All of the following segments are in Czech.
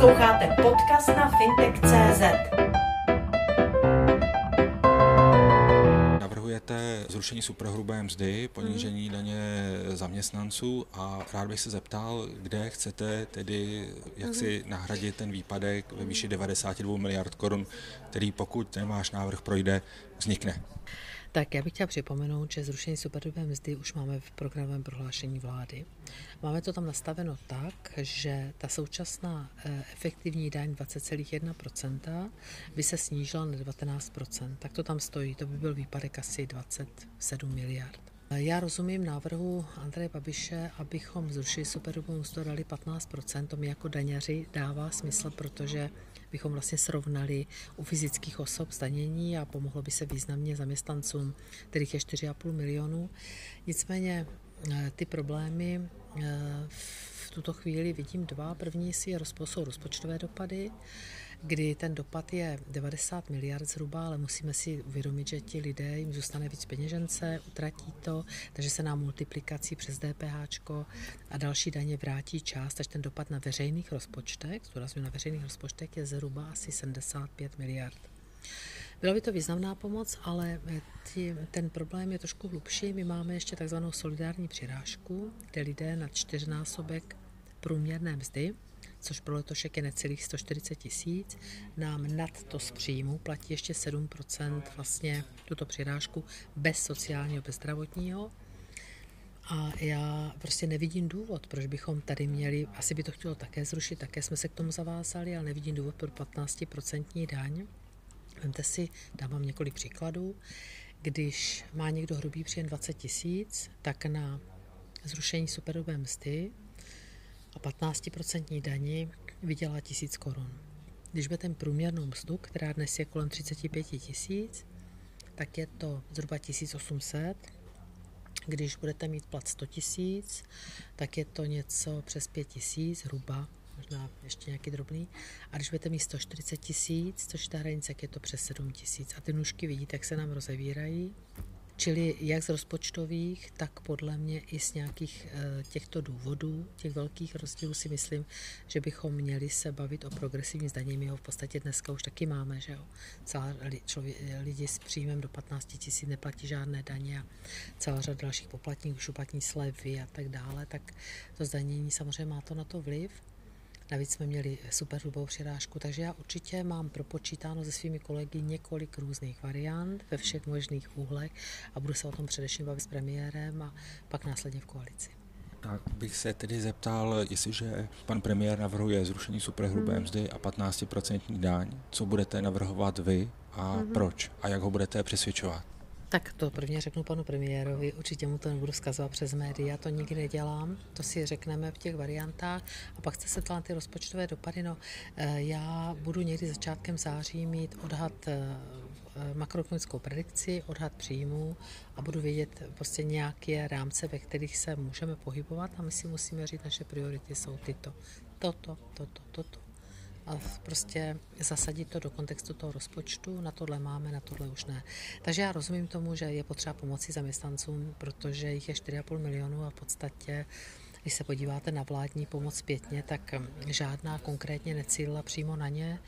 Posloucháte podcast na fintech.cz. Navrhujete zrušení superhrubé mzdy, ponížení daně zaměstnanců a rád bych se zeptal, kde chcete tedy jak si nahradit ten výpadek ve výši 92 miliard korun, který pokud ten váš návrh projde, vznikne. Tak já bych chtěla připomenout, že zrušení superhrubé mzdy už máme v programovém prohlášení vlády. Máme to tam nastaveno tak, že ta současná eh, efektivní daň 20,1% by se snížila na 19%. Tak to tam stojí, to by byl výpadek asi 27 miliard. Já rozumím návrhu Andreje Babiše, abychom zrušili superhrubou mzdu dali 15%. To mi jako daňaři dává smysl, protože bychom vlastně srovnali u fyzických osob zdanění a pomohlo by se významně zaměstnancům, kterých je 4,5 milionů. Nicméně eh, ty problémy eh, v tuto chvíli vidím dva. První si jsou rozpočtové dopady kdy ten dopad je 90 miliard zhruba, ale musíme si uvědomit, že ti lidé jim zůstane víc peněžence, utratí to, takže se nám multiplikací přes DPH a další daně vrátí část, takže ten dopad na veřejných rozpočtech, zdůraznuju na veřejných rozpočtech, je zhruba asi 75 miliard. Byla by to významná pomoc, ale tí, ten problém je trošku hlubší. My máme ještě takzvanou solidární přirážku, kde lidé na čtyřnásobek průměrné mzdy což pro letošek je necelých 140 tisíc. Nám nad to z příjmu platí ještě 7% vlastně tuto přirážku bez sociálního, bez zdravotního. A já prostě nevidím důvod, proč bychom tady měli, asi by to chtělo také zrušit, také jsme se k tomu zavázali, ale nevidím důvod pro 15% daň. Vemte si, dám vám několik příkladů. Když má někdo hrubý příjem 20 tisíc, tak na zrušení superhrubé mzdy a 15% daní vydělá 1000 korun. Když budete průměrnou mzdu, která dnes je kolem 35 tisíc, tak je to zhruba 1800. Když budete mít plat 100 tisíc, tak je to něco přes 5 tisíc, hruba, možná ještě nějaký drobný. A když budete mít 140 tisíc, což ta hranice, je to přes 7 tisíc. A ty nůžky vidíte, jak se nám rozevírají. Čili jak z rozpočtových, tak podle mě i z nějakých eh, těchto důvodů, těch velkých rozdílů si myslím, že bychom měli se bavit o progresivní zdanění. My ho v podstatě dneska už taky máme, že jo. Celá lidi s příjmem do 15 tisíc neplatí žádné daně a celá řada dalších poplatníků už uplatní slevy a tak dále, tak to zdanění samozřejmě má to na to vliv. Navíc jsme měli super hrubou přirážku, takže já určitě mám propočítáno se svými kolegy několik různých variant ve všech možných úhlech a budu se o tom především bavit s premiérem a pak následně v koalici. Tak bych se tedy zeptal, jestliže pan premiér navrhuje zrušení superhrubé hmm. mzdy a 15% daň, co budete navrhovat vy a hmm. proč a jak ho budete přesvědčovat? Tak to prvně řeknu panu premiérovi, určitě mu to nebudu zkazovat přes média, to nikdy nedělám, to si řekneme v těch variantách. A pak jste se na ty rozpočtové dopady, no eh, já budu někdy začátkem září mít odhad eh, makroekonomickou predikci, odhad příjmů a budu vědět prostě nějaké rámce, ve kterých se můžeme pohybovat a my si musíme říct, naše priority jsou tyto. Toto, toto, toto a prostě zasadit to do kontextu toho rozpočtu, na tohle máme, na tohle už ne. Takže já rozumím tomu, že je potřeba pomoci zaměstnancům, protože jich je 4,5 milionu a v podstatě když se podíváte na vládní pomoc zpětně, tak žádná konkrétně necílila přímo na ně.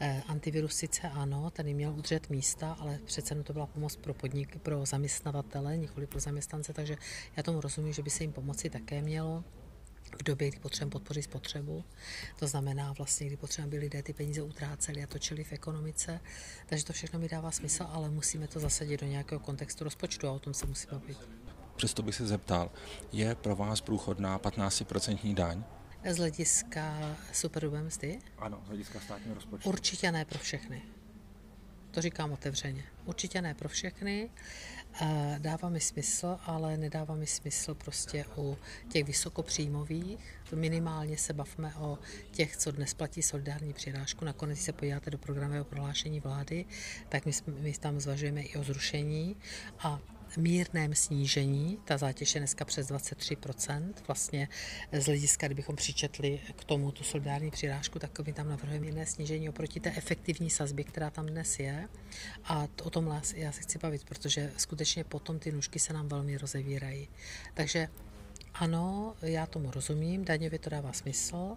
Eh, antivirus sice ano, ten měl udržet místa, ale přece to byla pomoc pro podnik, pro zaměstnavatele, nikoli pro zaměstnance, takže já tomu rozumím, že by se jim pomoci také mělo v době, kdy potřebujeme podpořit spotřebu. To znamená vlastně, kdy potřebujeme, aby lidé ty peníze utráceli a točili v ekonomice. Takže to všechno mi dává smysl, ale musíme to zasadit do nějakého kontextu rozpočtu a o tom se musíme bavit. Přesto bych se zeptal, je pro vás průchodná 15% daň? Z hlediska superhrubé mzdy? Ano, z hlediska státního rozpočtu. Určitě ne pro všechny. To říkám otevřeně. Určitě ne pro všechny. Dává mi smysl, ale nedává mi smysl prostě u těch vysokopříjmových. Minimálně se bavme o těch, co dnes platí solidární přirážku. Nakonec, když se podíváte do programového prohlášení vlády, tak my, my tam zvažujeme i o zrušení a mírném snížení, ta zátěž je dneska přes 23%, vlastně z hlediska, kdybychom přičetli k tomu tu solidární přirážku, tak my tam navrhujeme mírné snížení oproti té efektivní sazbě, která tam dnes je. A o tom já se chci bavit, protože skutečně potom ty nůžky se nám velmi rozevírají. Takže Ano, já tomu rozumím, daňově to dává smysl,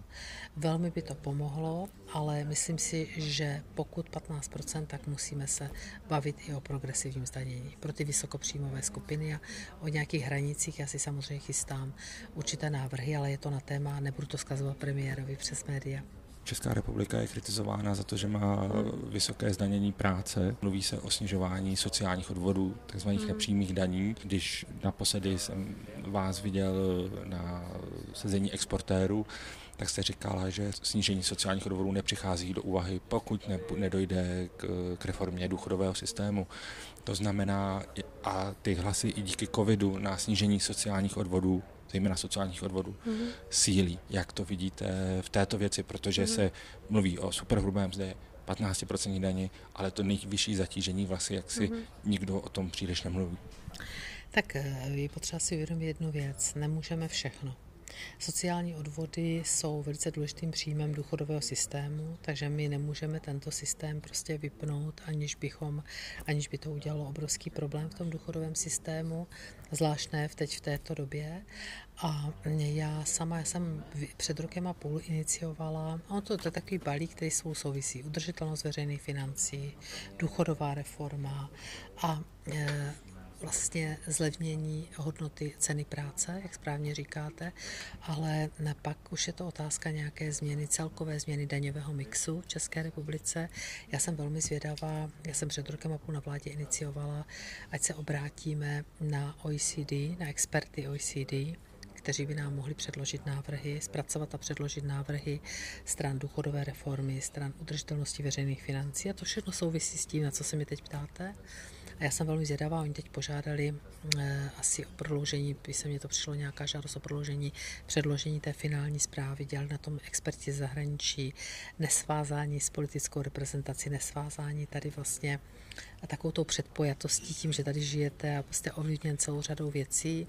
velmi by to pomohlo, ale myslím si, že pokud 15%, tak musíme se bavit i o progresivním zdanění pro ty vysokopříjmové skupiny a o nějakých hranicích. Já si samozřejmě chystám určité návrhy, ale je to na téma, nebudu to zkazovat premiérovi přes média. Česká republika je kritizována za to, že má vysoké zdanění práce. Mluví se o snižování sociálních odvodů, takzvaných mm. nepřímých daní. Když naposledy jsem vás viděl na sezení exportérů, tak jste říkala, že snížení sociálních odvodů nepřichází do úvahy, pokud ne, nedojde k, k reformě důchodového systému. To znamená, a ty hlasy i díky covidu na snížení sociálních odvodů zejména sociálních odvodů, mm-hmm. sílí. Jak to vidíte v této věci, protože mm-hmm. se mluví o superhrubém mzdě, 15% daně, ale to nejvyšší zatížení vlastně, jak si mm-hmm. nikdo o tom příliš nemluví. Tak eh, je potřeba si uvědomit jednu věc. Nemůžeme všechno. Sociální odvody jsou velice důležitým příjmem důchodového systému, takže my nemůžeme tento systém prostě vypnout, aniž, bychom, aniž by to udělalo obrovský problém v tom důchodovém systému, zvlášť ne v teď v této době. A já sama já jsem před rokem a půl iniciovala, ono to, to je takový balík, který svou souvisí, udržitelnost veřejných financí, důchodová reforma a e, vlastně zlevnění hodnoty ceny práce, jak správně říkáte, ale pak už je to otázka nějaké změny, celkové změny daňového mixu v České republice. Já jsem velmi zvědavá, já jsem před rokem a půl na vládě iniciovala, ať se obrátíme na OECD, na experty OECD, kteří by nám mohli předložit návrhy, zpracovat a předložit návrhy stran důchodové reformy, stran udržitelnosti veřejných financí. A to všechno souvisí s tím, na co se mi teď ptáte. A já jsem velmi zvědavá, oni teď požádali eh, asi o prodloužení, by se mně to přišlo nějaká žádost o prodloužení, předložení té finální zprávy, dělali na tom experti zahraničí, nesvázání s politickou reprezentací, nesvázání tady vlastně a takovou tou předpojatostí tím, že tady žijete a jste ovlivněn celou řadou věcí.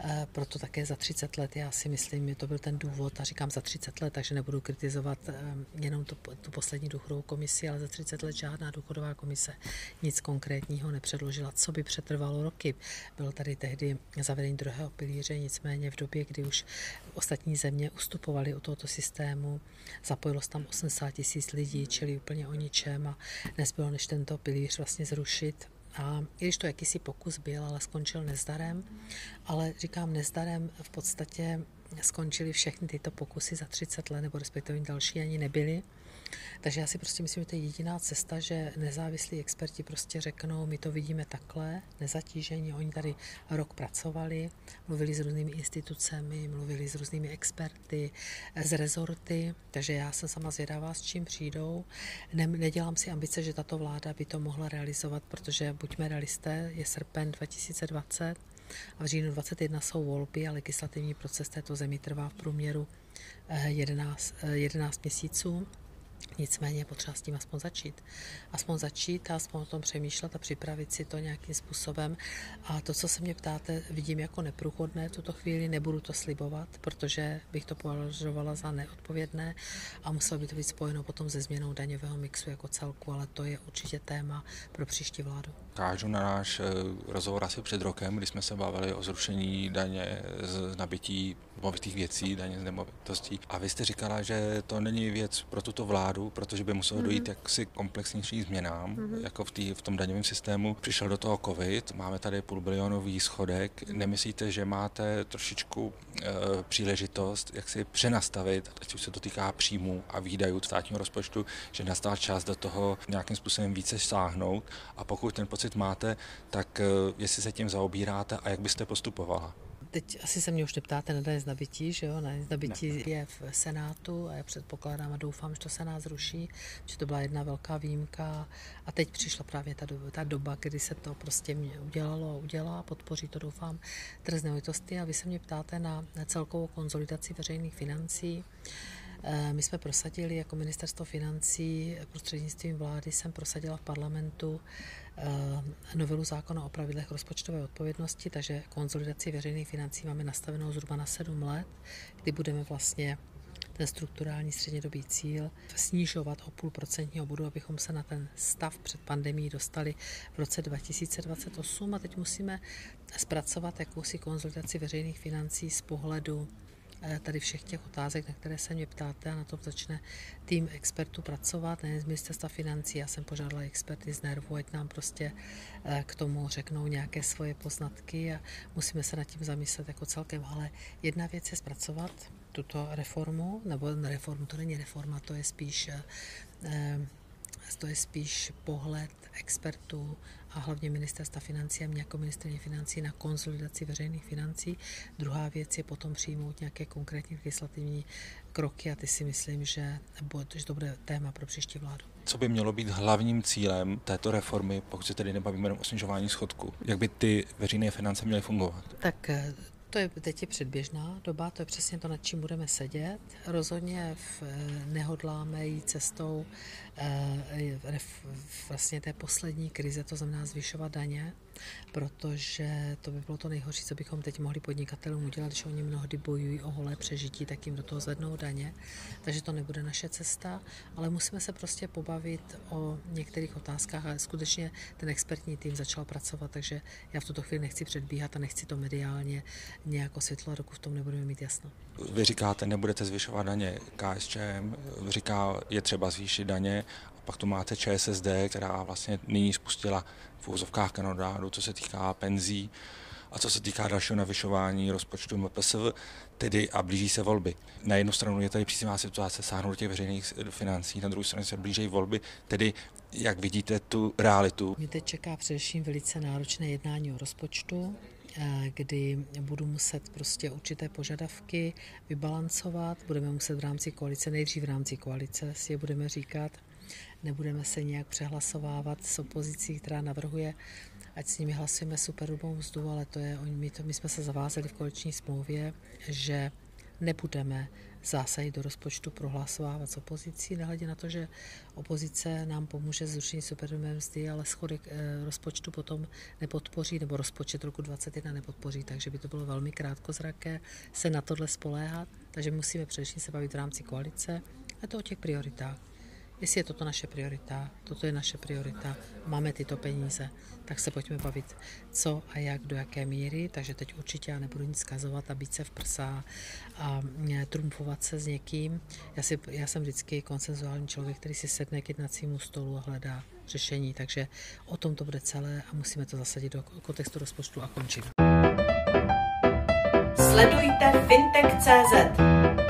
Eh, proto také za 30 let, já si myslím, že to byl ten důvod, a říkám za 30 let, takže nebudu kritizovat eh, jenom tu, tu poslední důchodovou komisi, ale za 30 let žádná důchodová komise nic konkrétního nepředložila, co by přetrvalo roky. Bylo tady tehdy zavedení druhého pilíře, nicméně v době, kdy už ostatní země ustupovaly od tohoto systému, zapojilo se tam 80 tisíc lidí, čili úplně o ničem a nezbylo než tento pilíř vlastně zrušit a i když to jakýsi pokus byl, ale skončil nezdarem, ale říkám nezdarem, v podstatě skončily všechny tyto pokusy za 30 let, nebo respektive další ani nebyly. Takže já si prostě myslím, že to je jediná cesta, že nezávislí experti prostě řeknou, my to vidíme takhle, nezatížení, oni tady rok pracovali, mluvili s různými institucemi, mluvili s různými experty, z rezorty, takže já jsem sama zvědavá, s čím přijdou. Ne, nedělám si ambice, že tato vláda by to mohla realizovat, protože buďme realisté, je srpen 2020, a v říjnu 21 jsou volby a legislativní proces této zemi trvá v průměru 11, eh, 11 eh, měsíců. Nicméně je potřeba s tím aspoň začít. Aspoň začít a aspoň o tom přemýšlet a připravit si to nějakým způsobem. A to, co se mě ptáte, vidím jako neprůchodné tuto chvíli, nebudu to slibovat, protože bych to považovala za neodpovědné a muselo by to být spojeno potom se změnou daňového mixu jako celku, ale to je určitě téma pro příští vládu. Kážu na náš eh, rozhovor asi před rokem, kdy jsme se bavili o zrušení daně z nabití movitých věcí, daně z nemovitostí. A vy jste říkala, že to není věc pro tuto vládu, protože by muselo dojít mm-hmm. jaksi komplexnějším změnám, mm-hmm. jako v, tý, v tom daňovém systému. Přišel do toho covid, máme tady půlbilionový schodek. Nemyslíte, že máte trošičku e, příležitost, jak si přenastavit, ať už se to týká příjmů a výdajů státního rozpočtu, že nastal čas do toho nějakým způsobem více sáhnout a pokud ten pocit máte, tak e, jestli se tím zaobíráte a jak byste postupovala? Teď asi se mě už neptáte na daň z nabití, že jo? Daň z nabití ne. je v Senátu a já předpokládám a doufám, že to Senát zruší, že to byla jedna velká výjimka a teď přišla právě ta doba, ta doba kdy se to prostě mě udělalo a udělá, podpoří to doufám trh a vy se mě ptáte na, na celkovou konzolidaci veřejných financí. Eh, my jsme prosadili jako ministerstvo financí prostřednictvím vlády, jsem prosadila v parlamentu eh, novelu zákona o pravidlech rozpočtové odpovědnosti, takže konzolidaci veřejných financí máme nastavenou zhruba na sedm let, kdy budeme vlastně ten strukturální střednědobý cíl snižovat o půl procentního bodu, abychom se na ten stav před pandemí dostali v roce 2028 a teď musíme zpracovat jakousi konzultaci veřejných financí z pohledu tady všech těch otázek, na které se mě ptáte a na tom začne tým expertů pracovat, ne z ministerstva financí. Já jsem požádala experty z Nervu, ať nám prostě eh, k tomu řeknou nějaké svoje poznatky a musíme se nad tím zamyslet jako celkem. Ale jedna věc je zpracovat tuto reformu, nebo reformu, to není reforma, to je spíš eh, to je spíš pohled expertů a hlavně ministerstva financí a mě jako ministrině financí na konsolidaci veřejných financí. Druhá věc je potom přijmout nějaké konkrétní legislativní kroky a ty si myslím, že, že to bude téma pro příští vládu. Co by mělo být hlavním cílem této reformy, pokud se tedy nebavíme jenom o snižování schodku? Jak by ty veřejné finance měly fungovat? Tak eh, to je teď je předběžná doba, to je přesně to, nad čím budeme sedět. Rozhodně v, eh, nehodláme jít cestou e, vlastně té poslední krize, to znamená zvyšovat daně protože to by bylo to nejhorší, co bychom teď mohli podnikatelům udělat, když oni mnohdy bojují o holé přežití, tak jim do toho zvednou daně. Takže to nebude naše cesta, ale musíme se prostě pobavit o některých otázkách a skutečně ten expertní tým začal pracovat, takže já v tuto chvíli nechci předbíhat a nechci to mediálně nějak osvětlovat, dokud v tom nebudeme mít jasno. Vy říkáte, nebudete zvyšovat daně. KSČM říká, je třeba zvýšit daně pak tu máte ČSSD, která vlastně nyní spustila v úzovkách kanodádu, co se týká penzí a co se týká dalšího navyšování rozpočtu MPSV, tedy a blíží se volby. Na jednu stranu je tady příznivá situace sáhnout do těch veřejných financí, na druhou stranu se blíží volby, tedy jak vidíte tu realitu? Mě teď čeká především velice náročné jednání o rozpočtu, eh, kdy budu muset prostě určité požadavky vybalancovat, budeme muset v rámci koalice, nejdřív v rámci koalice si je budeme říkat, nebudeme se nějak přehlasovávat s opozicí, která navrhuje, ať s nimi hlasujeme superhrubou mzdu, ale to je, my, to, my jsme se zavázali v koaliční smlouvě, že nebudeme zásahy do rozpočtu prohlasovávat s opozicí, nehledě na to, že opozice nám pomůže zrušení superhrubé mzdy, ale schodek eh, rozpočtu potom nepodpoří, nebo rozpočet roku 2021 nepodpoří, takže by to bylo velmi krátkozraké se na tohle spoléhat, takže musíme především se bavit v rámci koalice a to o těch prioritách. Jestli je toto naše priorita, toto je naše priorita, máme tyto peníze, tak se pojďme bavit, co a jak, do jaké míry, takže teď určitě já nebudu nic skazovat a být se v prsa a trumfovat se s někým. Já, si, já jsem vždycky konsenzuální člověk, který si sedne k jednacímu stolu a hledá řešení, takže o tom to bude celé a musíme to zasadit do kontextu rozpočtu a končit. Sledujte fintech.cz